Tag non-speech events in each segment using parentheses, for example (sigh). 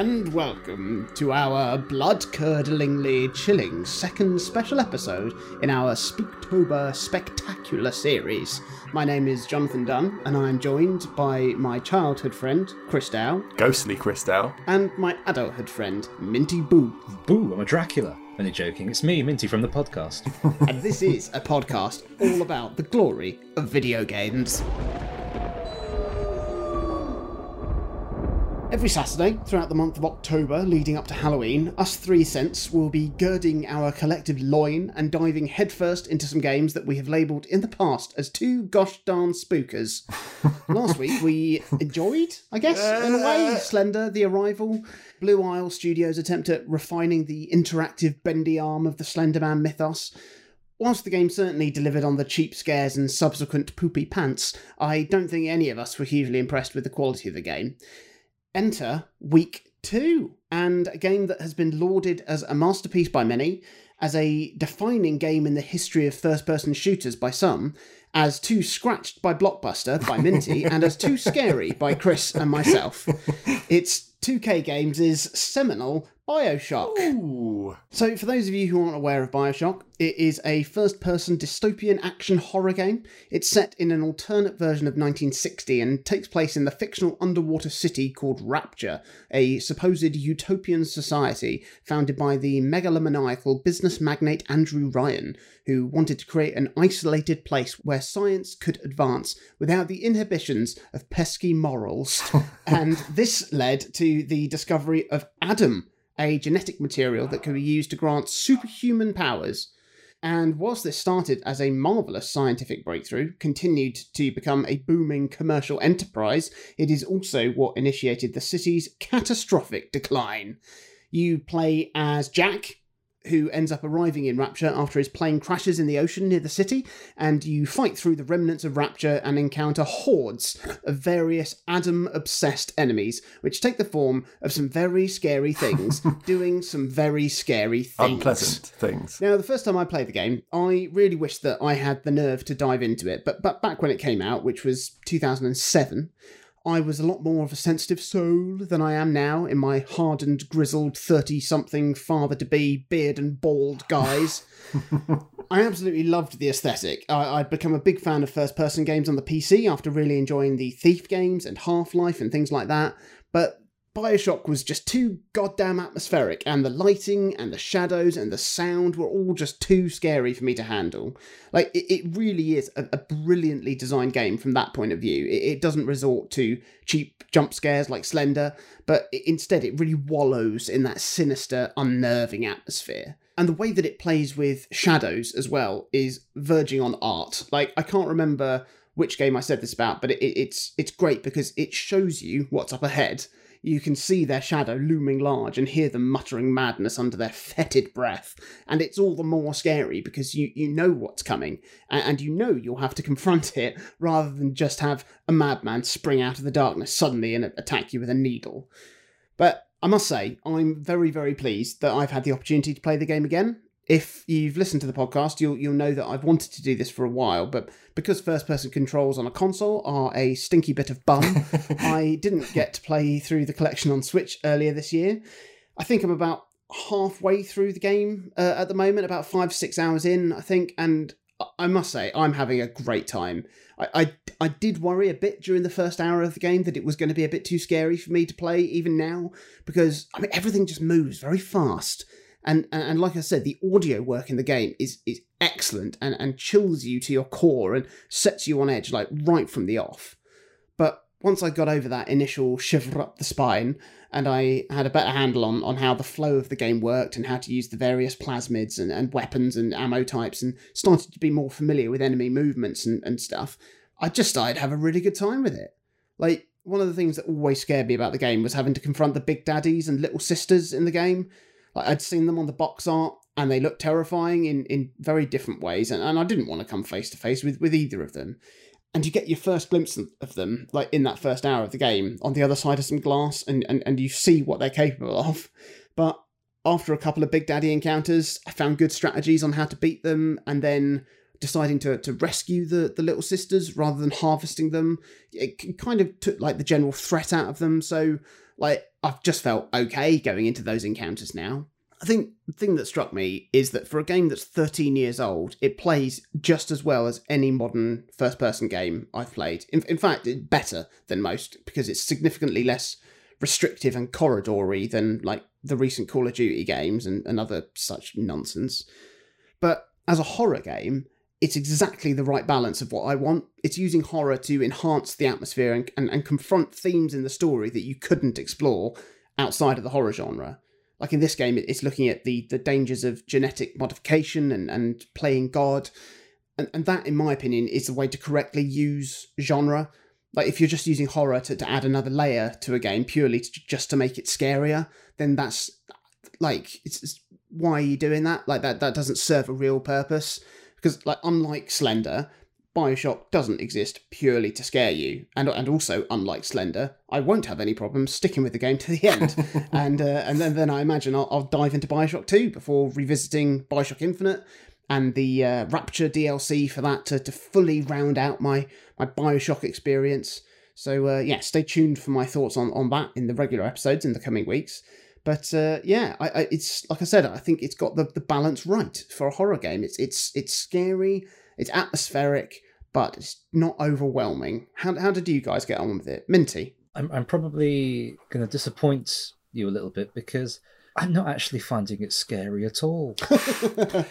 and welcome to our blood curdlingly chilling second special episode in our Spooktober Spectacular series. My name is Jonathan Dunn, and I am joined by my childhood friend, Chris Dow, Ghostly Chris Christelle. and my adulthood friend, Minty Boo. Boo, I'm a Dracula. Only joking. It's me, Minty from the podcast. (laughs) and this is a podcast all about the glory of video games. Every Saturday throughout the month of October leading up to Halloween, us three cents will be girding our collective loin and diving headfirst into some games that we have labelled in the past as two gosh darn spookers. (laughs) Last week we enjoyed, I guess, in a way, Slender, The Arrival, Blue Isle Studios' attempt at refining the interactive bendy arm of the Slenderman mythos. Whilst the game certainly delivered on the cheap scares and subsequent poopy pants, I don't think any of us were hugely impressed with the quality of the game. Enter Week 2, and a game that has been lauded as a masterpiece by many, as a defining game in the history of first person shooters by some, as too scratched by Blockbuster by Minty, (laughs) and as too scary by Chris and myself. It's 2K Games' is seminal Bioshock. Ooh. So, for those of you who aren't aware of Bioshock, it is a first person dystopian action horror game. It's set in an alternate version of 1960 and takes place in the fictional underwater city called Rapture, a supposed utopian society founded by the megalomaniacal business magnate Andrew Ryan, who wanted to create an isolated place where science could advance without the inhibitions of pesky morals. (laughs) and this led to the discovery of Adam a genetic material that can be used to grant superhuman powers. And whilst this started as a marvellous scientific breakthrough, continued to become a booming commercial enterprise, it is also what initiated the city's catastrophic decline. You play as Jack, who ends up arriving in Rapture after his plane crashes in the ocean near the city, and you fight through the remnants of Rapture and encounter hordes of various Adam obsessed enemies, which take the form of some very scary things, (laughs) doing some very scary things. Unpleasant things. Now, the first time I played the game, I really wished that I had the nerve to dive into it, but, but back when it came out, which was 2007, I was a lot more of a sensitive soul than I am now in my hardened, grizzled, 30 something father to be, beard and bald guys. (laughs) I absolutely loved the aesthetic. I, I'd become a big fan of first person games on the PC after really enjoying the Thief games and Half Life and things like that. But Bioshock was just too goddamn atmospheric, and the lighting and the shadows and the sound were all just too scary for me to handle. Like, it, it really is a, a brilliantly designed game from that point of view. It, it doesn't resort to cheap jump scares like Slender, but it, instead it really wallows in that sinister, unnerving atmosphere. And the way that it plays with shadows as well is verging on art. Like, I can't remember which game I said this about, but it, it's it's great because it shows you what's up ahead you can see their shadow looming large and hear them muttering madness under their fetid breath. And it's all the more scary because you, you know what's coming, and, and you know you'll have to confront (laughs) it rather than just have a madman spring out of the darkness suddenly and attack you with a needle. But I must say, I'm very, very pleased that I've had the opportunity to play the game again if you've listened to the podcast, you'll you'll know that I've wanted to do this for a while, but because first person controls on a console are a stinky bit of bum, (laughs) I didn't get to play through the collection on Switch earlier this year. I think I'm about halfway through the game uh, at the moment, about five six hours in, I think, and I must say I'm having a great time. I, I I did worry a bit during the first hour of the game that it was going to be a bit too scary for me to play even now because I mean everything just moves very fast and, and and like I said, the audio work in the game is is excellent and and chills you to your core and sets you on edge like right from the off. But once I got over that initial shiver up the spine and I had a better handle on, on how the flow of the game worked and how to use the various plasmids and, and weapons and ammo types and started to be more familiar with enemy movements and, and stuff, I just started to have a really good time with it. Like, one of the things that always scared me about the game was having to confront the big daddies and little sisters in the game. Like I'd seen them on the box art and they looked terrifying in, in very different ways, and, and I didn't want to come face to face with with either of them. And you get your first glimpse of them, like in that first hour of the game, on the other side of some glass, and, and, and you see what they're capable of. But after a couple of Big Daddy encounters, I found good strategies on how to beat them, and then deciding to, to rescue the, the little sisters rather than harvesting them. It kind of took like the general threat out of them. So like I've just felt okay going into those encounters now. I think the thing that struck me is that for a game that's 13 years old, it plays just as well as any modern first person game I've played. In, in fact, it's better than most because it's significantly less restrictive and corridory than like the recent Call of Duty games and, and other such nonsense. But as a horror game, it's exactly the right balance of what I want. It's using horror to enhance the atmosphere and, and, and confront themes in the story that you couldn't explore outside of the horror genre like in this game, it's looking at the the dangers of genetic modification and and playing God, and and that, in my opinion, is the way to correctly use genre. Like if you're just using horror to, to add another layer to a game purely to, just to make it scarier, then that's like it's, it's why are you doing that? Like that that doesn't serve a real purpose because like unlike Slender, Bioshock doesn't exist purely to scare you, and and also unlike Slender, I won't have any problems sticking with the game to the end, (laughs) and uh, and then then I imagine I'll, I'll dive into Bioshock two before revisiting Bioshock Infinite and the uh, Rapture DLC for that to, to fully round out my my Bioshock experience. So uh, yeah, stay tuned for my thoughts on on that in the regular episodes in the coming weeks. But uh, yeah, I, I, it's like I said, I think it's got the, the balance right for a horror game. It's it's it's scary it's atmospheric, but it's not overwhelming. How, how did you guys get on with it? Minty? I'm, I'm probably going to disappoint you a little bit because I'm not actually finding it scary at all. (laughs)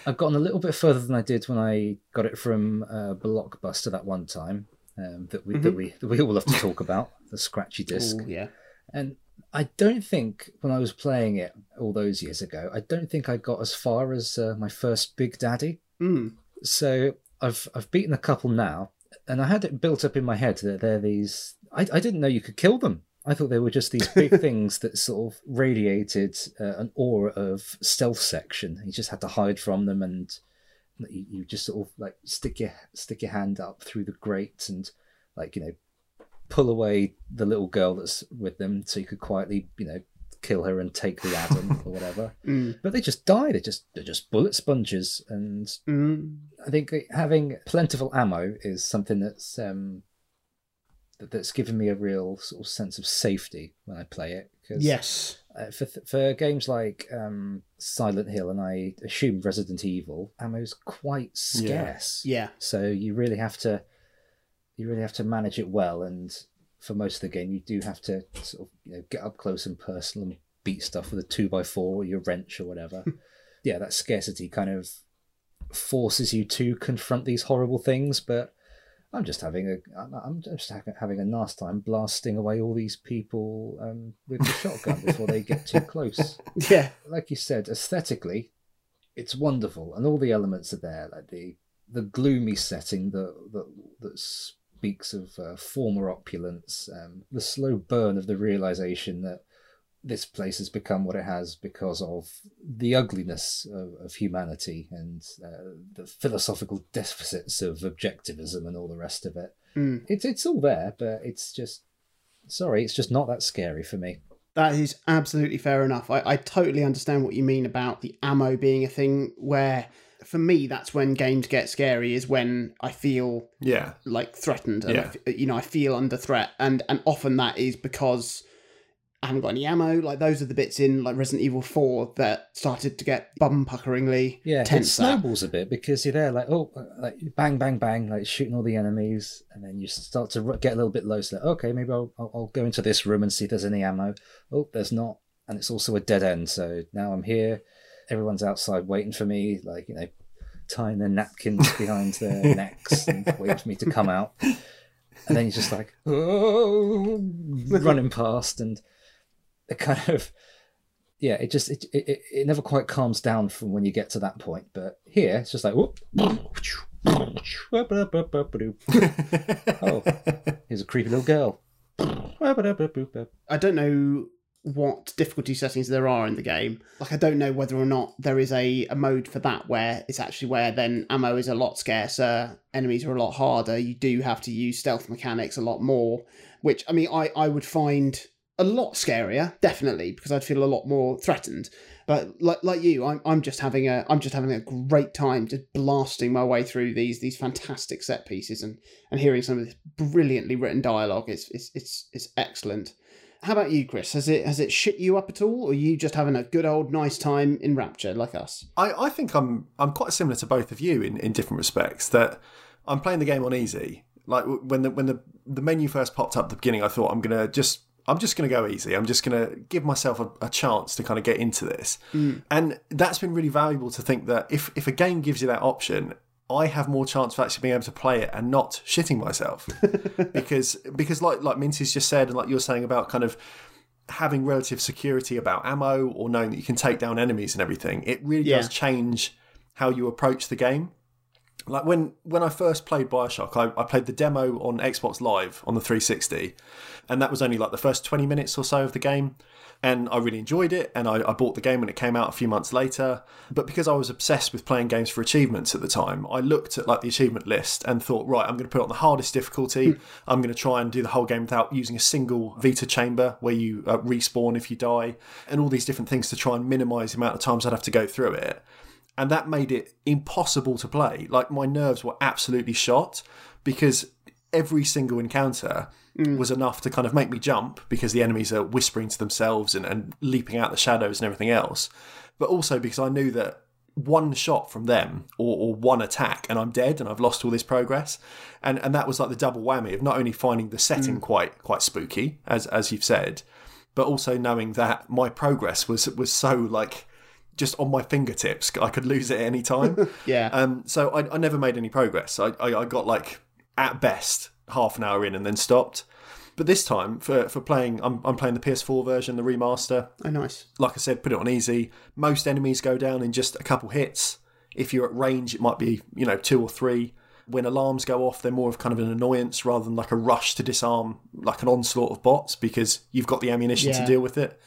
I've gotten a little bit further than I did when I got it from uh, Blockbuster that one time um, that we mm-hmm. that we that we all love to talk about the scratchy disc. Ooh, yeah, and I don't think when I was playing it all those years ago, I don't think I got as far as uh, my first Big Daddy. Mm. So I've I've beaten a couple now, and I had it built up in my head that they're these. I, I didn't know you could kill them. I thought they were just these big (laughs) things that sort of radiated uh, an aura of stealth section. You just had to hide from them, and you, you just sort of like stick your stick your hand up through the grate and like you know pull away the little girl that's with them, so you could quietly you know kill her and take the Adam (laughs) or whatever. Mm. But they just die. They're just they're just bullet sponges, and mm. I think having plentiful ammo is something that's um, that's given me a real sort of sense of safety when I play it. Cause, yes. Uh, for for games like um, Silent Hill and I assume Resident Evil, ammo's quite scarce. Yeah. yeah. So you really have to you really have to manage it well and for most of the game, you do have to sort of you know get up close and personal and beat stuff with a two by four or your wrench or whatever. (laughs) yeah, that scarcity kind of forces you to confront these horrible things. But I'm just having a I'm just having a nice time blasting away all these people um, with the shotgun (laughs) before they get too close. Yeah, like you said, aesthetically, it's wonderful, and all the elements are there, like the the gloomy setting that that that's speaks of uh, former opulence, um, the slow burn of the realization that this place has become what it has because of the ugliness of, of humanity and uh, the philosophical deficits of objectivism and all the rest of it. Mm. It's it's all there, but it's just sorry, it's just not that scary for me. That is absolutely fair enough. I, I totally understand what you mean about the ammo being a thing where for me, that's when games get scary. Is when I feel yeah like threatened. And yeah. I, you know, I feel under threat, and and often that is because I haven't got any ammo. Like those are the bits in like Resident Evil Four that started to get bum puckeringly yeah. tense. It snowballs a bit because you're there like oh like bang bang bang like shooting all the enemies, and then you start to get a little bit low. So like, okay, maybe I'll, I'll I'll go into this room and see if there's any ammo. Oh, there's not, and it's also a dead end. So now I'm here everyone's outside waiting for me, like you know, tying their napkins behind their (laughs) necks and waiting for me to come out. And then he's just like, oh, (laughs) running past, and it kind of, yeah, it just it, it it never quite calms down from when you get to that point. But here, it's just like, whoop. (laughs) oh, here's a creepy little girl. I don't know what difficulty settings there are in the game. Like I don't know whether or not there is a, a mode for that where it's actually where then ammo is a lot scarcer, enemies are a lot harder, you do have to use stealth mechanics a lot more, which I mean I, I would find a lot scarier, definitely, because I'd feel a lot more threatened. But like like you, I'm I'm just having a I'm just having a great time just blasting my way through these these fantastic set pieces and and hearing some of this brilliantly written dialogue. It's it's it's it's excellent. How about you, Chris? Has it has it shit you up at all, or are you just having a good old nice time in Rapture like us? I, I think I'm I'm quite similar to both of you in, in different respects. That I'm playing the game on easy. Like when the when the the menu first popped up at the beginning, I thought I'm gonna just I'm just going to go easy. I'm just going to give myself a, a, chance to kind of get into this. Mm. And that's been really valuable to think that if, if a game gives you that option, I have more chance of actually being able to play it and not shitting myself. (laughs) because because like like Minty's just said and like you're saying about kind of having relative security about ammo or knowing that you can take down enemies and everything, it really yeah. does change how you approach the game like when when I first played Bioshock, I, I played the demo on Xbox Live on the 360, and that was only like the first 20 minutes or so of the game. And I really enjoyed it, and I, I bought the game when it came out a few months later. But because I was obsessed with playing games for achievements at the time, I looked at like the achievement list and thought, right, I'm going to put it on the hardest difficulty. Hmm. I'm going to try and do the whole game without using a single Vita chamber where you uh, respawn if you die, and all these different things to try and minimize the amount of times I'd have to go through it and that made it impossible to play. Like my nerves were absolutely shot because every single encounter mm. was enough to kind of make me jump because the enemies are whispering to themselves and, and leaping out the shadows and everything else. But also because I knew that one shot from them or, or, one attack and I'm dead and I've lost all this progress. And and that was like the double whammy of not only finding the setting mm. quite quite spooky, as as you've said, but also knowing that my progress was was so like just on my fingertips. I could lose it at any time. (laughs) yeah. Um. So I, I never made any progress. I, I, I got like at best half an hour in and then stopped. But this time for for playing, I'm I'm playing the PS4 version, the remaster. Oh, nice. Like I said, put it on easy. Most enemies go down in just a couple hits. If you're at range, it might be you know two or three. When alarms go off, they're more of kind of an annoyance rather than like a rush to disarm, like an onslaught of bots because you've got the ammunition yeah. to deal with it.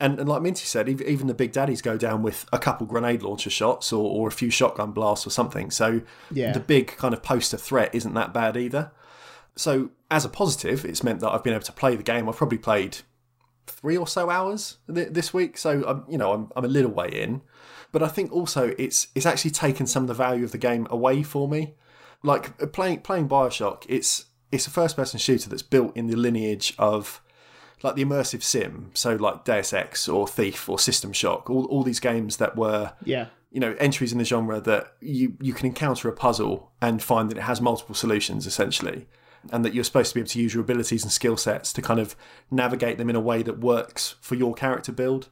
And, and like Minty said, even the big daddies go down with a couple grenade launcher shots or, or a few shotgun blasts or something. So yeah. the big kind of poster threat isn't that bad either. So as a positive, it's meant that I've been able to play the game. I've probably played three or so hours this week, so I'm you know I'm, I'm a little way in. But I think also it's it's actually taken some of the value of the game away for me. Like uh, playing playing Bioshock, it's it's a first person shooter that's built in the lineage of like the immersive sim, so like Deus Ex or Thief or System Shock, all, all these games that were yeah. you know entries in the genre that you you can encounter a puzzle and find that it has multiple solutions essentially and that you're supposed to be able to use your abilities and skill sets to kind of navigate them in a way that works for your character build.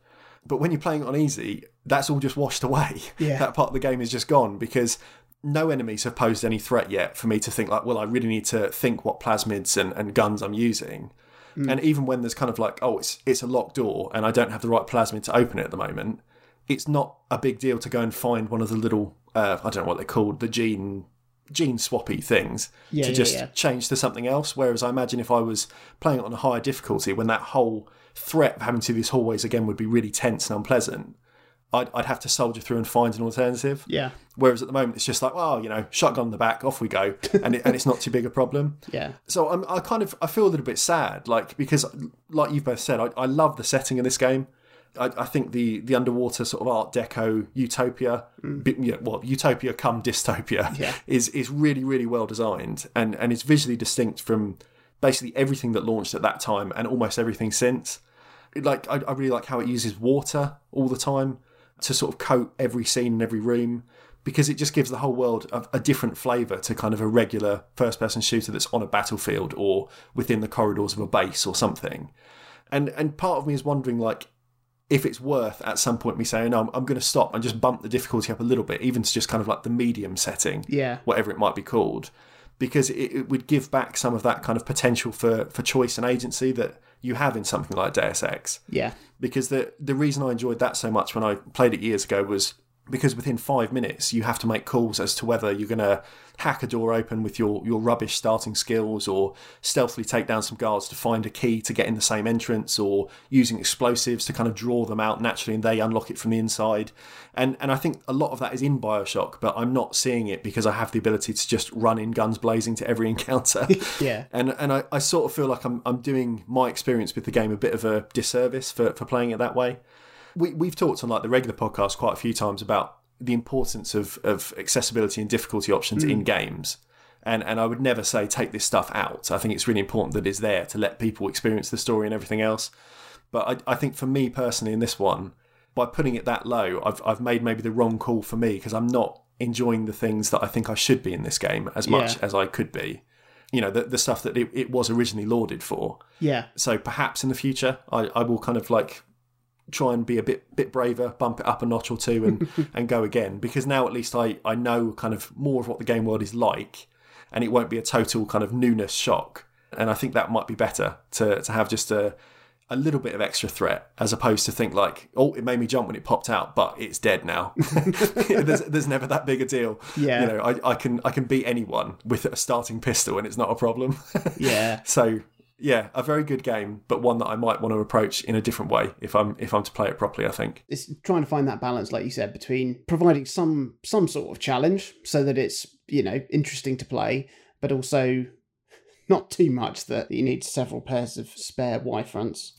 But when you're playing on easy that's all just washed away. Yeah. (laughs) that part of the game is just gone because no enemies have posed any threat yet for me to think like well i really need to think what plasmids and, and guns i'm using Mm. And even when there's kind of like, oh, it's it's a locked door and I don't have the right plasmid to open it at the moment, it's not a big deal to go and find one of the little uh, I don't know what they're called, the gene gene swappy things yeah, to yeah, just yeah. change to something else. Whereas I imagine if I was playing it on a higher difficulty, when that whole threat of having to do these hallways again would be really tense and unpleasant, I'd, I'd have to soldier through and find an alternative. Yeah. Whereas at the moment, it's just like, well, you know, shotgun in the back, off we go, (laughs) and it, and it's not too big a problem. Yeah. So I'm, I kind of I feel a little bit sad, like because like you've both said, I, I love the setting of this game. I, I think the the underwater sort of Art Deco utopia, mm. you know, well, utopia come dystopia, yeah. (laughs) is is really really well designed and and it's visually distinct from basically everything that launched at that time and almost everything since. Like I, I really like how it uses water all the time to sort of coat every scene and every room because it just gives the whole world a, a different flavour to kind of a regular first person shooter that's on a battlefield or within the corridors of a base or something. And and part of me is wondering like if it's worth at some point me saying, no, I'm, I'm going to stop and just bump the difficulty up a little bit, even to just kind of like the medium setting, yeah, whatever it might be called, because it, it would give back some of that kind of potential for for choice and agency that you have in something like Deus Ex. Yeah. Because the the reason I enjoyed that so much when I played it years ago was because within five minutes you have to make calls as to whether you're going to hack a door open with your, your rubbish starting skills or stealthily take down some guards to find a key to get in the same entrance or using explosives to kind of draw them out naturally and they unlock it from the inside. And and I think a lot of that is in Bioshock, but I'm not seeing it because I have the ability to just run in guns blazing to every (laughs) encounter. (laughs) Yeah. And and I, I sort of feel like I'm I'm doing my experience with the game a bit of a disservice for, for playing it that way we, we've talked on like the regular podcast quite a few times about the importance of, of accessibility and difficulty options in mm. games. And and I would never say take this stuff out. I think it's really important that it's there to let people experience the story and everything else. But I, I think for me personally in this one, by putting it that low, I've I've made maybe the wrong call for me because I'm not enjoying the things that I think I should be in this game as much Yeah. as I could be. You know, the, the stuff that it, it was originally lauded for. Yeah. So perhaps in the future, I, I will kind of like try and be a bit bit braver, bump it up a notch or two, and (laughs) and go again. Because now at least I I know kind of more of what the game world is like, and it won't be a total kind of newness shock. And I think that might be better to to have just a a little bit of extra threat as opposed to think like, oh, it made me jump when it popped out, but it's dead now. (laughs) (laughs) there's, there's never that big a deal. Yeah. You know, I, I can I can beat anyone with a starting pistol and it's not a problem. Yeah. So yeah, a very good game, but one that I might want to approach in a different way if I'm if I'm to play it properly. I think. it's trying to find that balance like you said between providing some some sort of challenge so that it's you know interesting to play but also (laughs) not too much that you need several pairs of spare y fronts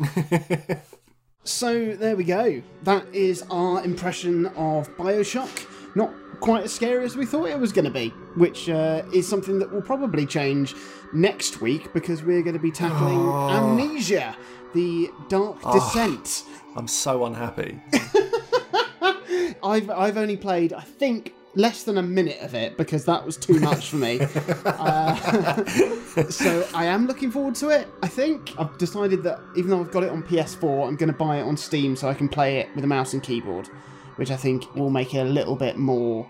(laughs) so there we go that is our impression of bioshock not quite as scary as we thought it was going to be which uh, is something that will probably change next week because we're going to be tackling amnesia the dark descent I'm so unhappy. (laughs) I've I've only played I think less than a minute of it because that was too much for me. (laughs) Uh, (laughs) so I am looking forward to it. I think I've decided that even though I've got it on PS4, I'm going to buy it on Steam so I can play it with a mouse and keyboard, which I think will make it a little bit more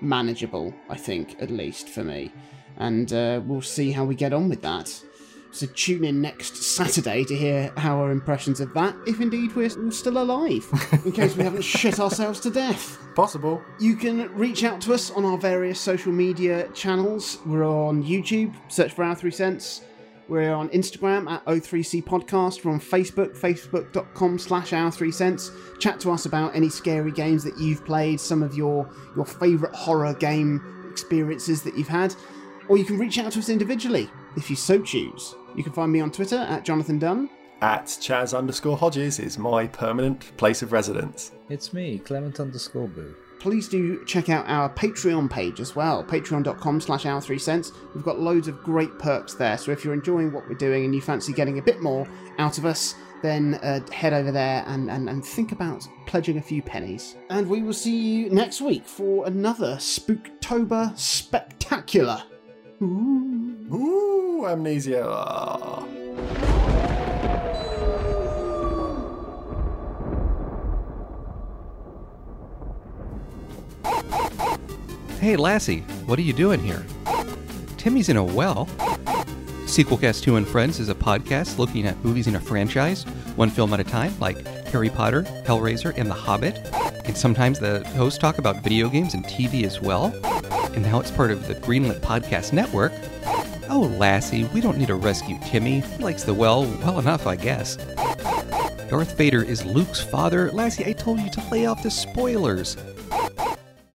manageable. I think at least for me, and uh, we'll see how we get on with that. So tune in next Saturday to hear how our impressions of that, if indeed we're still alive, in case we haven't shit ourselves to death. (laughs) Possible. You can reach out to us on our various social media channels. We're on YouTube, search for Our Three Cents. We're on Instagram at O3C Podcast. We're on Facebook, facebook.com slash Our Three Cents. Chat to us about any scary games that you've played, some of your, your favourite horror game experiences that you've had. Or you can reach out to us individually if you so choose. You can find me on Twitter at Jonathan Dunn. At Chaz underscore Hodges is my permanent place of residence. It's me, Clement underscore Boo. Please do check out our Patreon page as well, patreon.com slash our three cents. We've got loads of great perks there, so if you're enjoying what we're doing and you fancy getting a bit more out of us, then uh, head over there and, and, and think about pledging a few pennies. And we will see you next week for another Spooktober Spectacular. Ooh, amnesia. Hey, Lassie, what are you doing here? Timmy's in a well. Sequelcast 2 and Friends is a podcast looking at movies in a franchise, one film at a time, like Harry Potter, Hellraiser, and The Hobbit. And sometimes the hosts talk about video games and TV as well. And now it's part of the Greenlit Podcast Network. Oh, Lassie, we don't need to rescue Timmy. He likes the well well enough, I guess. Darth Vader is Luke's father. Lassie, I told you to lay off the spoilers.